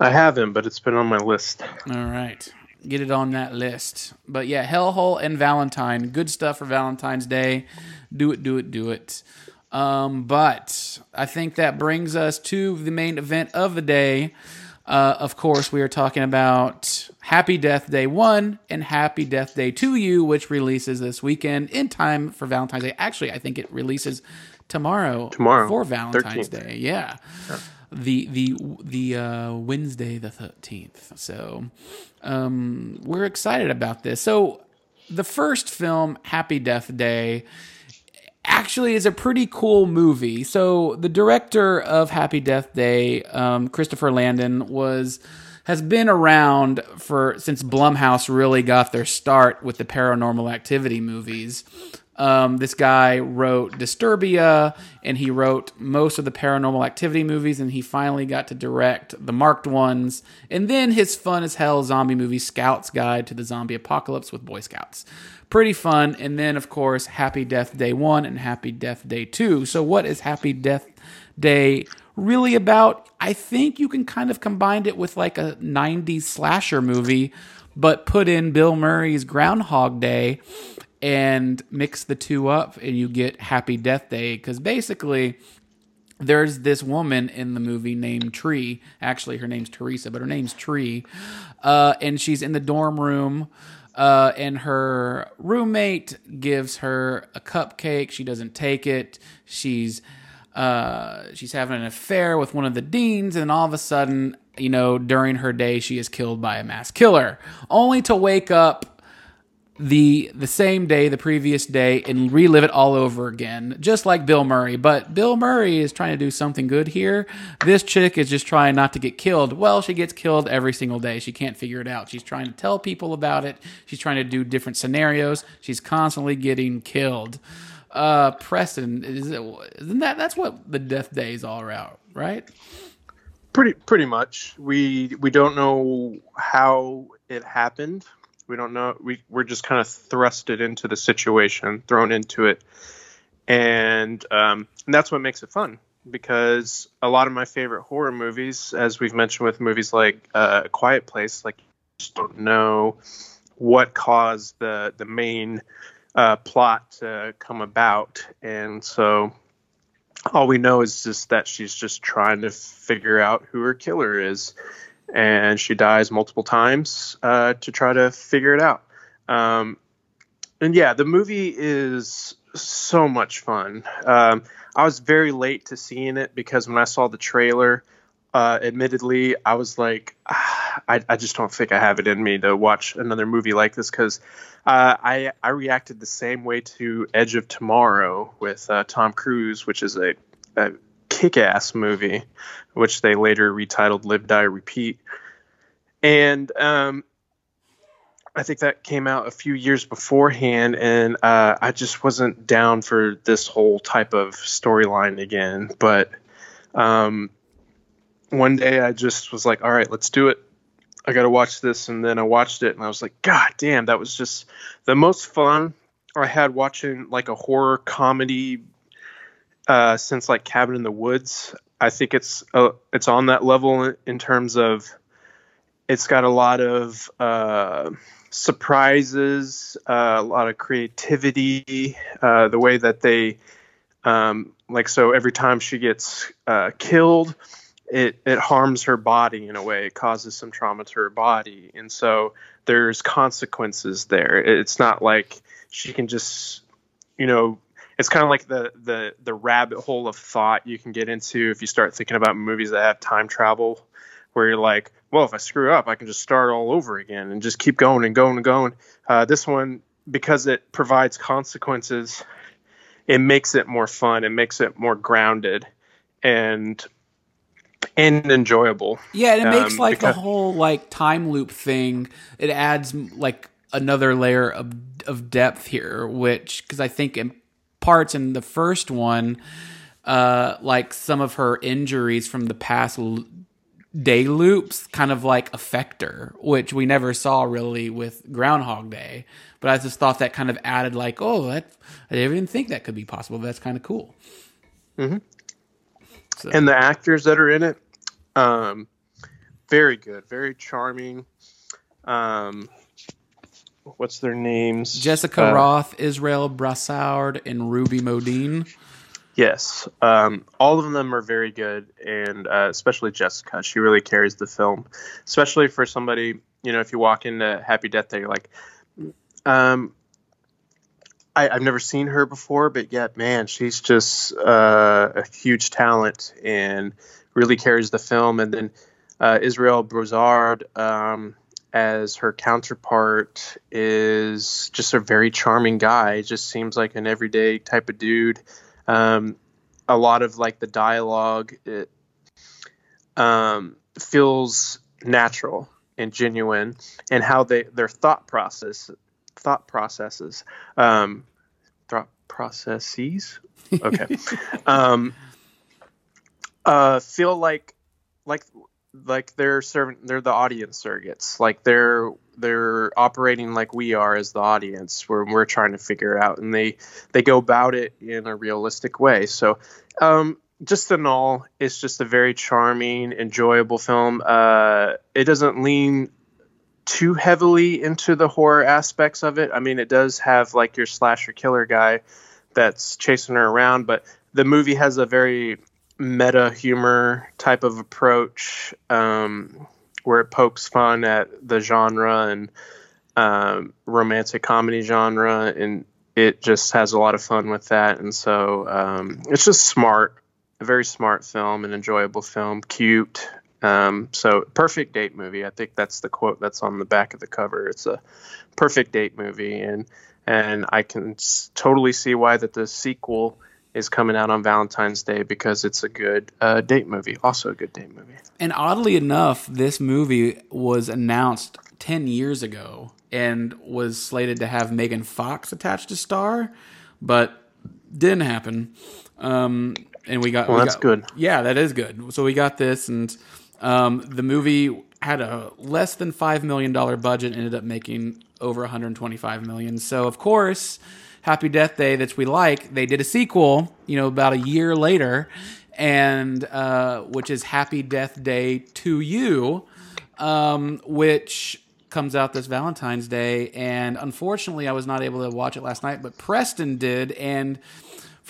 I haven't, but it's been on my list.
All right get it on that list. But yeah, Hellhole and Valentine, good stuff for Valentine's Day. Do it, do it, do it. Um, but I think that brings us to the main event of the day. Uh, of course, we are talking about Happy Death Day 1 and Happy Death Day to You, which releases this weekend in time for Valentine's Day. Actually, I think it releases tomorrow,
tomorrow
for Valentine's
13th.
Day. Yeah. yeah. The the the uh, Wednesday the 13th. So um, we're excited about this. So the first film, Happy Death Day, actually is a pretty cool movie. So the director of Happy Death Day, um, Christopher Landon, was has been around for since Blumhouse really got their start with the paranormal activity movies. Um, this guy wrote Disturbia, and he wrote most of the Paranormal Activity movies, and he finally got to direct the marked ones, and then his fun as hell zombie movie Scout's Guide to the Zombie Apocalypse with Boy Scouts. Pretty fun, and then of course Happy Death Day One and Happy Death Day Two. So, what is Happy Death Day really about? I think you can kind of combine it with like a '90s slasher movie, but put in Bill Murray's Groundhog Day and mix the two up and you get Happy Death Day because basically there's this woman in the movie named Tree. Actually, her name's Teresa, but her name's Tree, uh, and she's in the dorm room. Uh, and her roommate gives her a cupcake. She doesn't take it. She's uh, she's having an affair with one of the deans, and all of a sudden, you know, during her day, she is killed by a mass killer, only to wake up the the same day, the previous day, and relive it all over again, just like Bill Murray. But Bill Murray is trying to do something good here. This chick is just trying not to get killed. Well, she gets killed every single day. She can't figure it out. She's trying to tell people about it. She's trying to do different scenarios. She's constantly getting killed. Uh, Preston, is it, isn't that that's what the Death Day is all about, right?
Pretty pretty much. We we don't know how it happened we don't know. We we're just kind of thrusted into the situation, thrown into it, and um, and that's what makes it fun because a lot of my favorite horror movies, as we've mentioned with movies like uh, Quiet Place, like you just don't know what caused the the main uh, plot to come about, and so all we know is just that she's just trying to figure out who her killer is, and she dies multiple times uh, to try to figure it out. Um, and yeah, the movie is so much fun. Um, I was very late to seeing it because when I saw the trailer, uh, admittedly, I was like, ah, I, I, just don't think I have it in me to watch another movie like this because uh, I I reacted the same way to Edge of Tomorrow with uh, Tom Cruise, which is a, a kick-ass movie, which they later retitled Live Die Repeat, and um, I think that came out a few years beforehand, and uh, I just wasn't down for this whole type of storyline again. But um, one day I just was like, all right, let's do it. I got to watch this. And then I watched it, and I was like, God damn, that was just the most fun I had watching like a horror comedy uh, since like Cabin in the Woods. I think it's uh, it's on that level in terms of it's got a lot of uh, surprises, uh, a lot of creativity, uh, the way that they, um, like, so every time she gets killed, it, it harms her body in a way. It causes some trauma to her body. And so there's consequences there. It's not like she can just, you know, it's kind of like the, the, the rabbit hole of thought you can get into if you start thinking about movies that have time travel where you're like, well, if I screw up, I can just start all over again and just keep going and going and going. Uh, this one, because it provides consequences, it makes it more fun. It makes it more grounded and and enjoyable.
Yeah, and it makes um, like because- the whole like time loop thing. It adds like another layer of of depth here, which because I think in parts And the first one, uh, like some of her injuries from the past day loops kind of like affect her, which we never saw really with Groundhog Day. But I just thought that kind of added like, oh, that I didn't even think that could be possible. But that's kind of cool.
Mm-hmm. So. And the actors that are in it, um, very good, very charming. Um, what's their names?
Jessica uh, Rothe, Israel Broussard, and Ruby Modine.
Yes, um, all of them are very good, and uh, especially Jessica. She really carries the film, especially for somebody. You know, if you walk into Happy Death Day, you're like, um, I, have never seen her before, but yet, man, she's just uh, a huge talent and really carries the film. And then uh, Israel Broussard um, as her counterpart is just a very charming guy. Just seems like an everyday type of dude. Um, a lot of like the dialogue it um, feels natural and genuine, and how they their thought process thought processes um, thought processes okay um, uh, feel like like like they're serving they're the audience surrogates. Like they're they're operating like we are as the audience. Where we're trying to figure it out. And they they go about it in a realistic way. So um just in all it's just a very charming enjoyable film. Uh it doesn't lean too heavily into the horror aspects of it. I mean it does have like your slasher killer guy that's chasing her around but the movie has a very meta humor type of approach um, where it pokes fun at the genre and um, romantic comedy genre, and it just has a lot of fun with that. And so um, it's just smart, a very smart film, an enjoyable film, cute. Um, so perfect date movie. I think that's the quote that's on the back of the cover. It's a perfect date movie, and and I can totally see why that the sequel is coming out on Valentine's Day because it's a good uh, date movie. Also, a good date movie.
And oddly enough, this movie was announced 10 years ago and was slated to have Megan Fox attached to star, but didn't happen. Um, and we got.
Well,
we
that's
got,
good.
Yeah, that is good. So we got this, and um, the movie had a less than $5 million budget, ended up making over 125 million. So, of course Happy Death Day that we like, they did a sequel, you know, about a year later, and uh, which is Happy Death Day to You, um, which comes out this Valentine's Day. And unfortunately, I was not able to watch it last night, but Preston did, and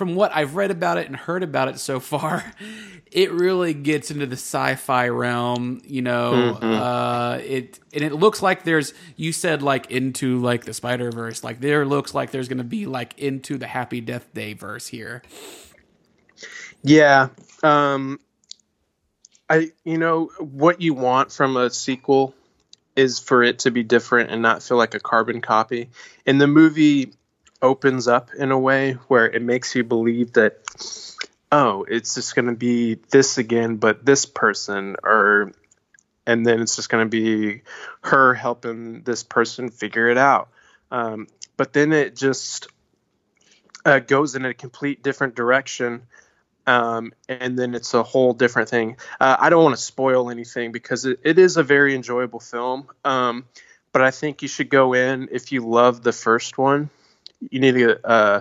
from what I've read about it and heard about it so far, it really gets into the sci-fi realm. You know, mm-hmm. uh, it and it looks like there's. You said like into like the Spider Verse. Like there looks like there's going to be like into the Happy Death Day verse here.
Yeah, um, I you know what you want from a sequel is for it to be different and not feel like a carbon copy. In the movie opens up in a way where it makes you believe that oh it's just going to be this again but this person or and then it's just going to be her helping this person figure it out. Um, but then it just uh, goes in a complete different direction um, and then it's a whole different thing. Uh, i don't want to spoil anything because it, it is a very enjoyable film um, but i think you should go in if you love the first one you need to uh,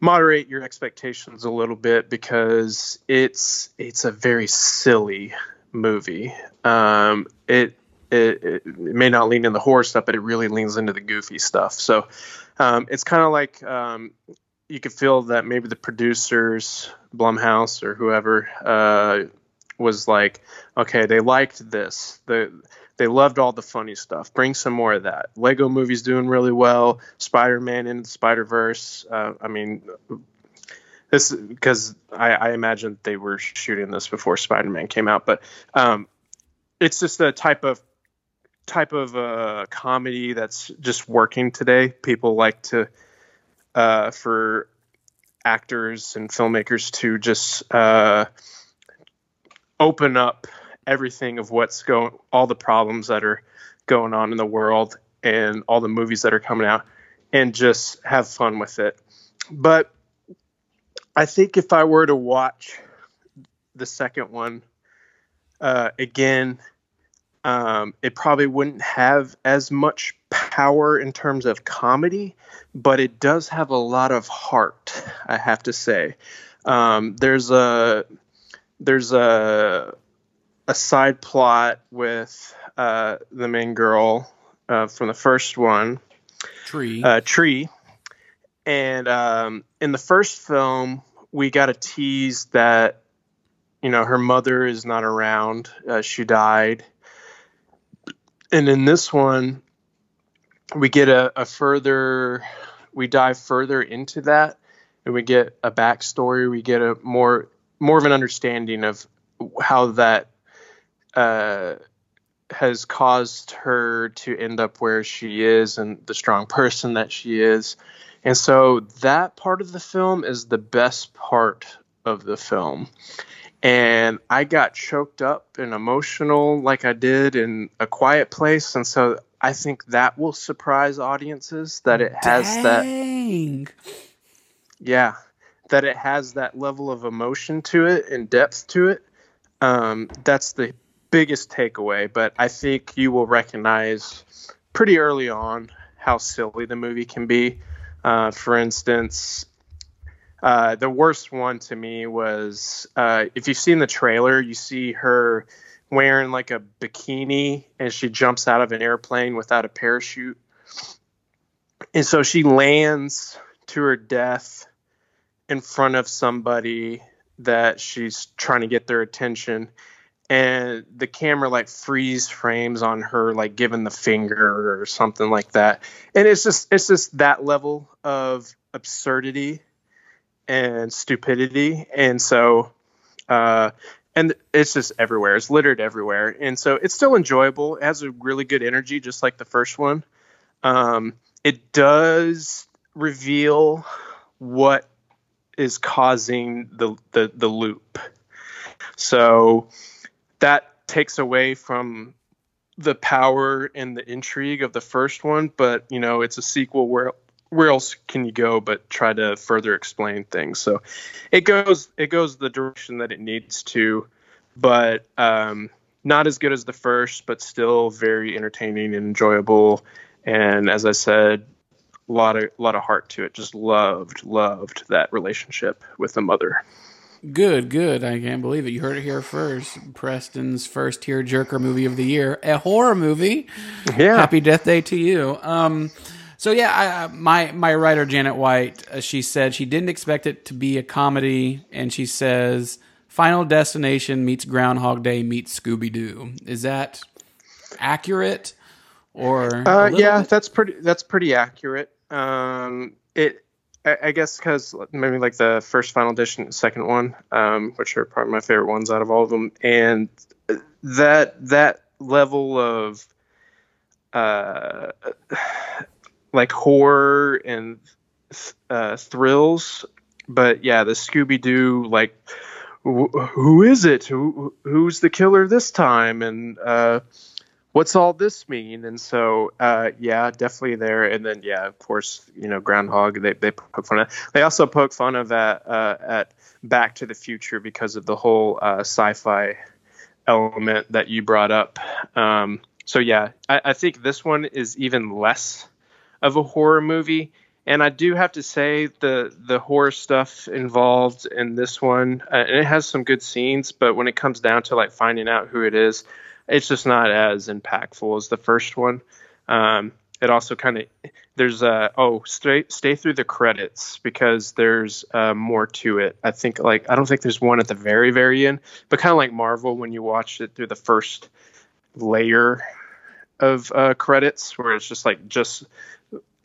moderate your expectations a little bit because it's it's a very silly movie. Um, it, it, it may not lean in the horror stuff, but it really leans into the goofy stuff. So um, it's kind of like um, you could feel that maybe the producers, Blumhouse or whoever, uh, was like, okay, they liked this. The they loved all the funny stuff. Bring some more of that. Lego Movie's doing really well. Spider Man in the Spider Verse. Uh, I mean, this because I, I imagine they were shooting this before Spider Man came out, but um, it's just a type of type of uh, comedy that's just working today. People like to uh, for actors and filmmakers to just uh, open up everything of what's going, all the problems that are going on in the world, and all the movies that are coming out, and just have fun with it. But I think if I were to watch the second one uh, again, um, it probably wouldn't have as much power in terms of comedy, but it does have a lot of heart. I have to say, um, there's a there's a a side plot with uh, the main girl uh, from the first one,
Tree.
Uh, Tree. And um, in the first film, we got a tease that, you know, her mother is not around. Uh, she died. And in this one, we get a, a further, we dive further into that, and we get a backstory. We get a more more of an understanding of how that uh, has caused her to end up where she is and the strong person that she is. And so that part of the film is the best part of the film. And I got choked up and emotional like I did in A Quiet Place. And so I think that will surprise audiences that it has Dang. that. Yeah. That it has that level of emotion to it and depth to it. Um, that's the biggest takeaway, but I think you will recognize pretty early on how silly the movie can be. Uh, for instance, uh, the worst one to me was uh, if you've seen the trailer, you see her wearing like a bikini and she jumps out of an airplane without a parachute. And so she lands to her death in front of somebody that she's trying to get their attention and the camera like freeze frames on her like giving the finger or something like that. And it's just it's just that level of absurdity and stupidity. And so uh and it's just everywhere. It's littered everywhere. And so it's still enjoyable. It has a really good energy just like the first one. Um it does reveal what is causing the the, the loop. So that takes away from the power and the intrigue of the first one, but you know, it's a sequel where where else can you go but try to further explain things? So it goes it goes the direction that it needs to, but um, not as good as the first, but still very entertaining and enjoyable. And as I said, a lot of a lot of heart to it. Just loved loved that relationship with the mother.
Good, good. I can't believe it. You heard it here first. Preston's first tear jerker movie of the year, a horror movie.
Yeah.
Happy Death Day to you. Um, so yeah, I, my my writer Janet White, uh, she said she didn't expect it to be a comedy, and she says Final Destination meets Groundhog Day meets Scooby Doo. Is that accurate? Or
Uh, yeah,
bit?
that's pretty. That's pretty accurate. Um, it, I, guess, because maybe like the first Final Destination, second one, um, which are probably my favorite ones out of all of them, and that that level of, uh, like horror and uh, thrills. But yeah, the Scooby Doo like. wh- Who is it? Who who's the killer this time? And uh, what's all this mean? And so, uh, yeah, definitely there. And then, yeah, of course, you know, Groundhog. They, they poke fun of. They also poke fun of at uh, at Back to the Future because of the whole uh, sci-fi element that you brought up. Um, so yeah, I, I think this one is even less of a horror movie. And I do have to say the the horror stuff involved in this one, uh, and it has some good scenes. But when it comes down to like finding out who it is, it's just not as impactful as the first one. Um, it also kind of there's a oh stay stay through the credits because there's uh, more to it. I think like I don't think there's one at the very very end, but kind of like Marvel when you watch it through the first layer of uh, credits where it's just like just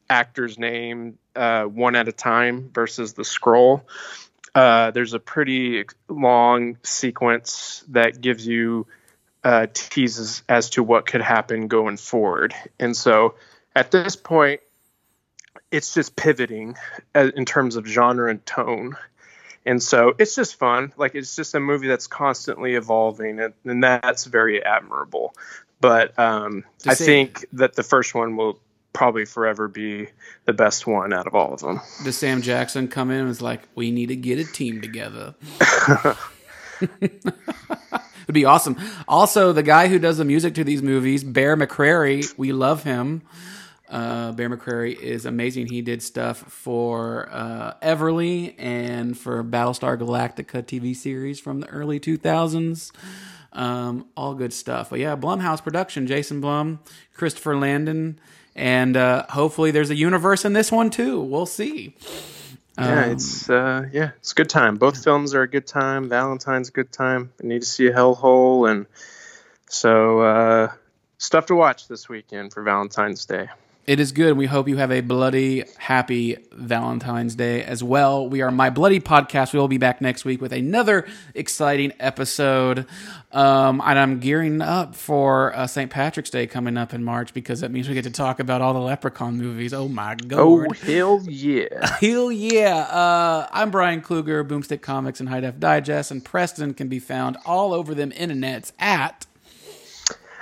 actor's name uh, one at a time versus the scroll. Uh, there's a pretty long sequence that gives you uh, teases as to what could happen going forward. And so at this point, it's just pivoting uh, in terms of genre and tone. And so it's just fun. Like it's just a movie that's constantly evolving, and, and that's very admirable. But um, I
say-
think that the first one will probably forever be the best one out of all of them.
Does Sam Jackson come in and was like, "We need to get a team together"? It'd be awesome. Also, the guy who does the music to these movies, Bear McCreary, we love him. Uh, Bear McCreary is amazing. He did stuff for uh, Everly and for Battlestar Galactica TV series from the early 2000s. Um, all good stuff. But yeah, Blumhouse production, Jason Blum, Christopher Landon, and uh, hopefully there's a universe in this one too. We'll see.
Yeah,
Um,
it's uh, yeah, it's a good time. Both films are a good time. Valentine's a good time. I need to see a Hellhole, and so uh, stuff to watch this weekend for Valentine's Day.
It is good. We hope you have a bloody, happy Valentine's Day as well. We are My Bloody Podcast. We will be back next week with another exciting episode. Um, and I'm gearing up for uh, St. Patrick's Day coming up in March because that means we get to talk about all the Leprechaun movies. Oh my god!
Oh hell yeah!
Hell yeah. Uh, I'm Brian Kluger, Boomstick Comics and High Def Digest, and Preston can be found all over them internets at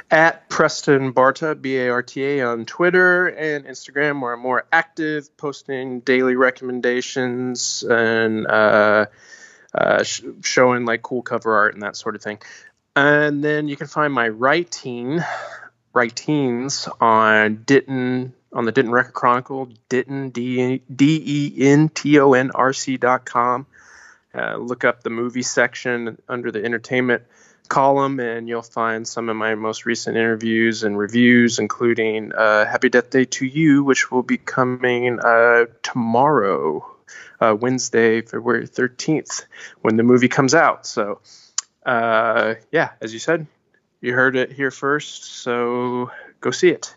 At Preston Barta, B A R T A, on Twitter and Instagram, where I'm more active, posting daily recommendations and uh, uh, sh- showing like cool cover art and that sort of thing. And then you can find my writing, writings on Denton on the Denton Record Chronicle, Denton D D E N T O N R C dot com. Uh, look up the movie section under the entertainment column, and you'll find some of my most recent interviews and reviews, including uh, Happy Death Day to You, which will be coming uh, tomorrow, uh, Wednesday, February 13th, when the movie comes out. So, uh, yeah, as you said, you heard it here first, so go see it.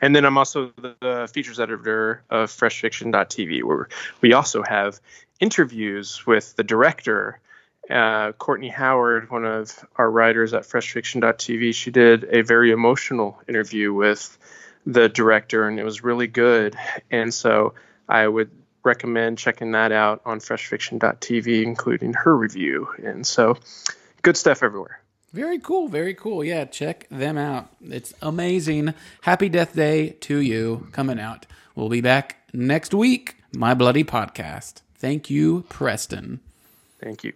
And then I'm also the, features editor of FreshFiction.tv, where we also have interviews with the director, uh, Courtney Howard, one of our writers at FreshFiction.tv. She did a very emotional interview with the director, and it was really good. And so I would recommend checking that out on FreshFiction.tv, including her review. And so good stuff everywhere.
Very cool, very cool. Yeah, check them out. It's amazing. Happy Death Day to you coming out. We'll be back next week. My Bloody Podcast. Thank you, Preston.
Thank you.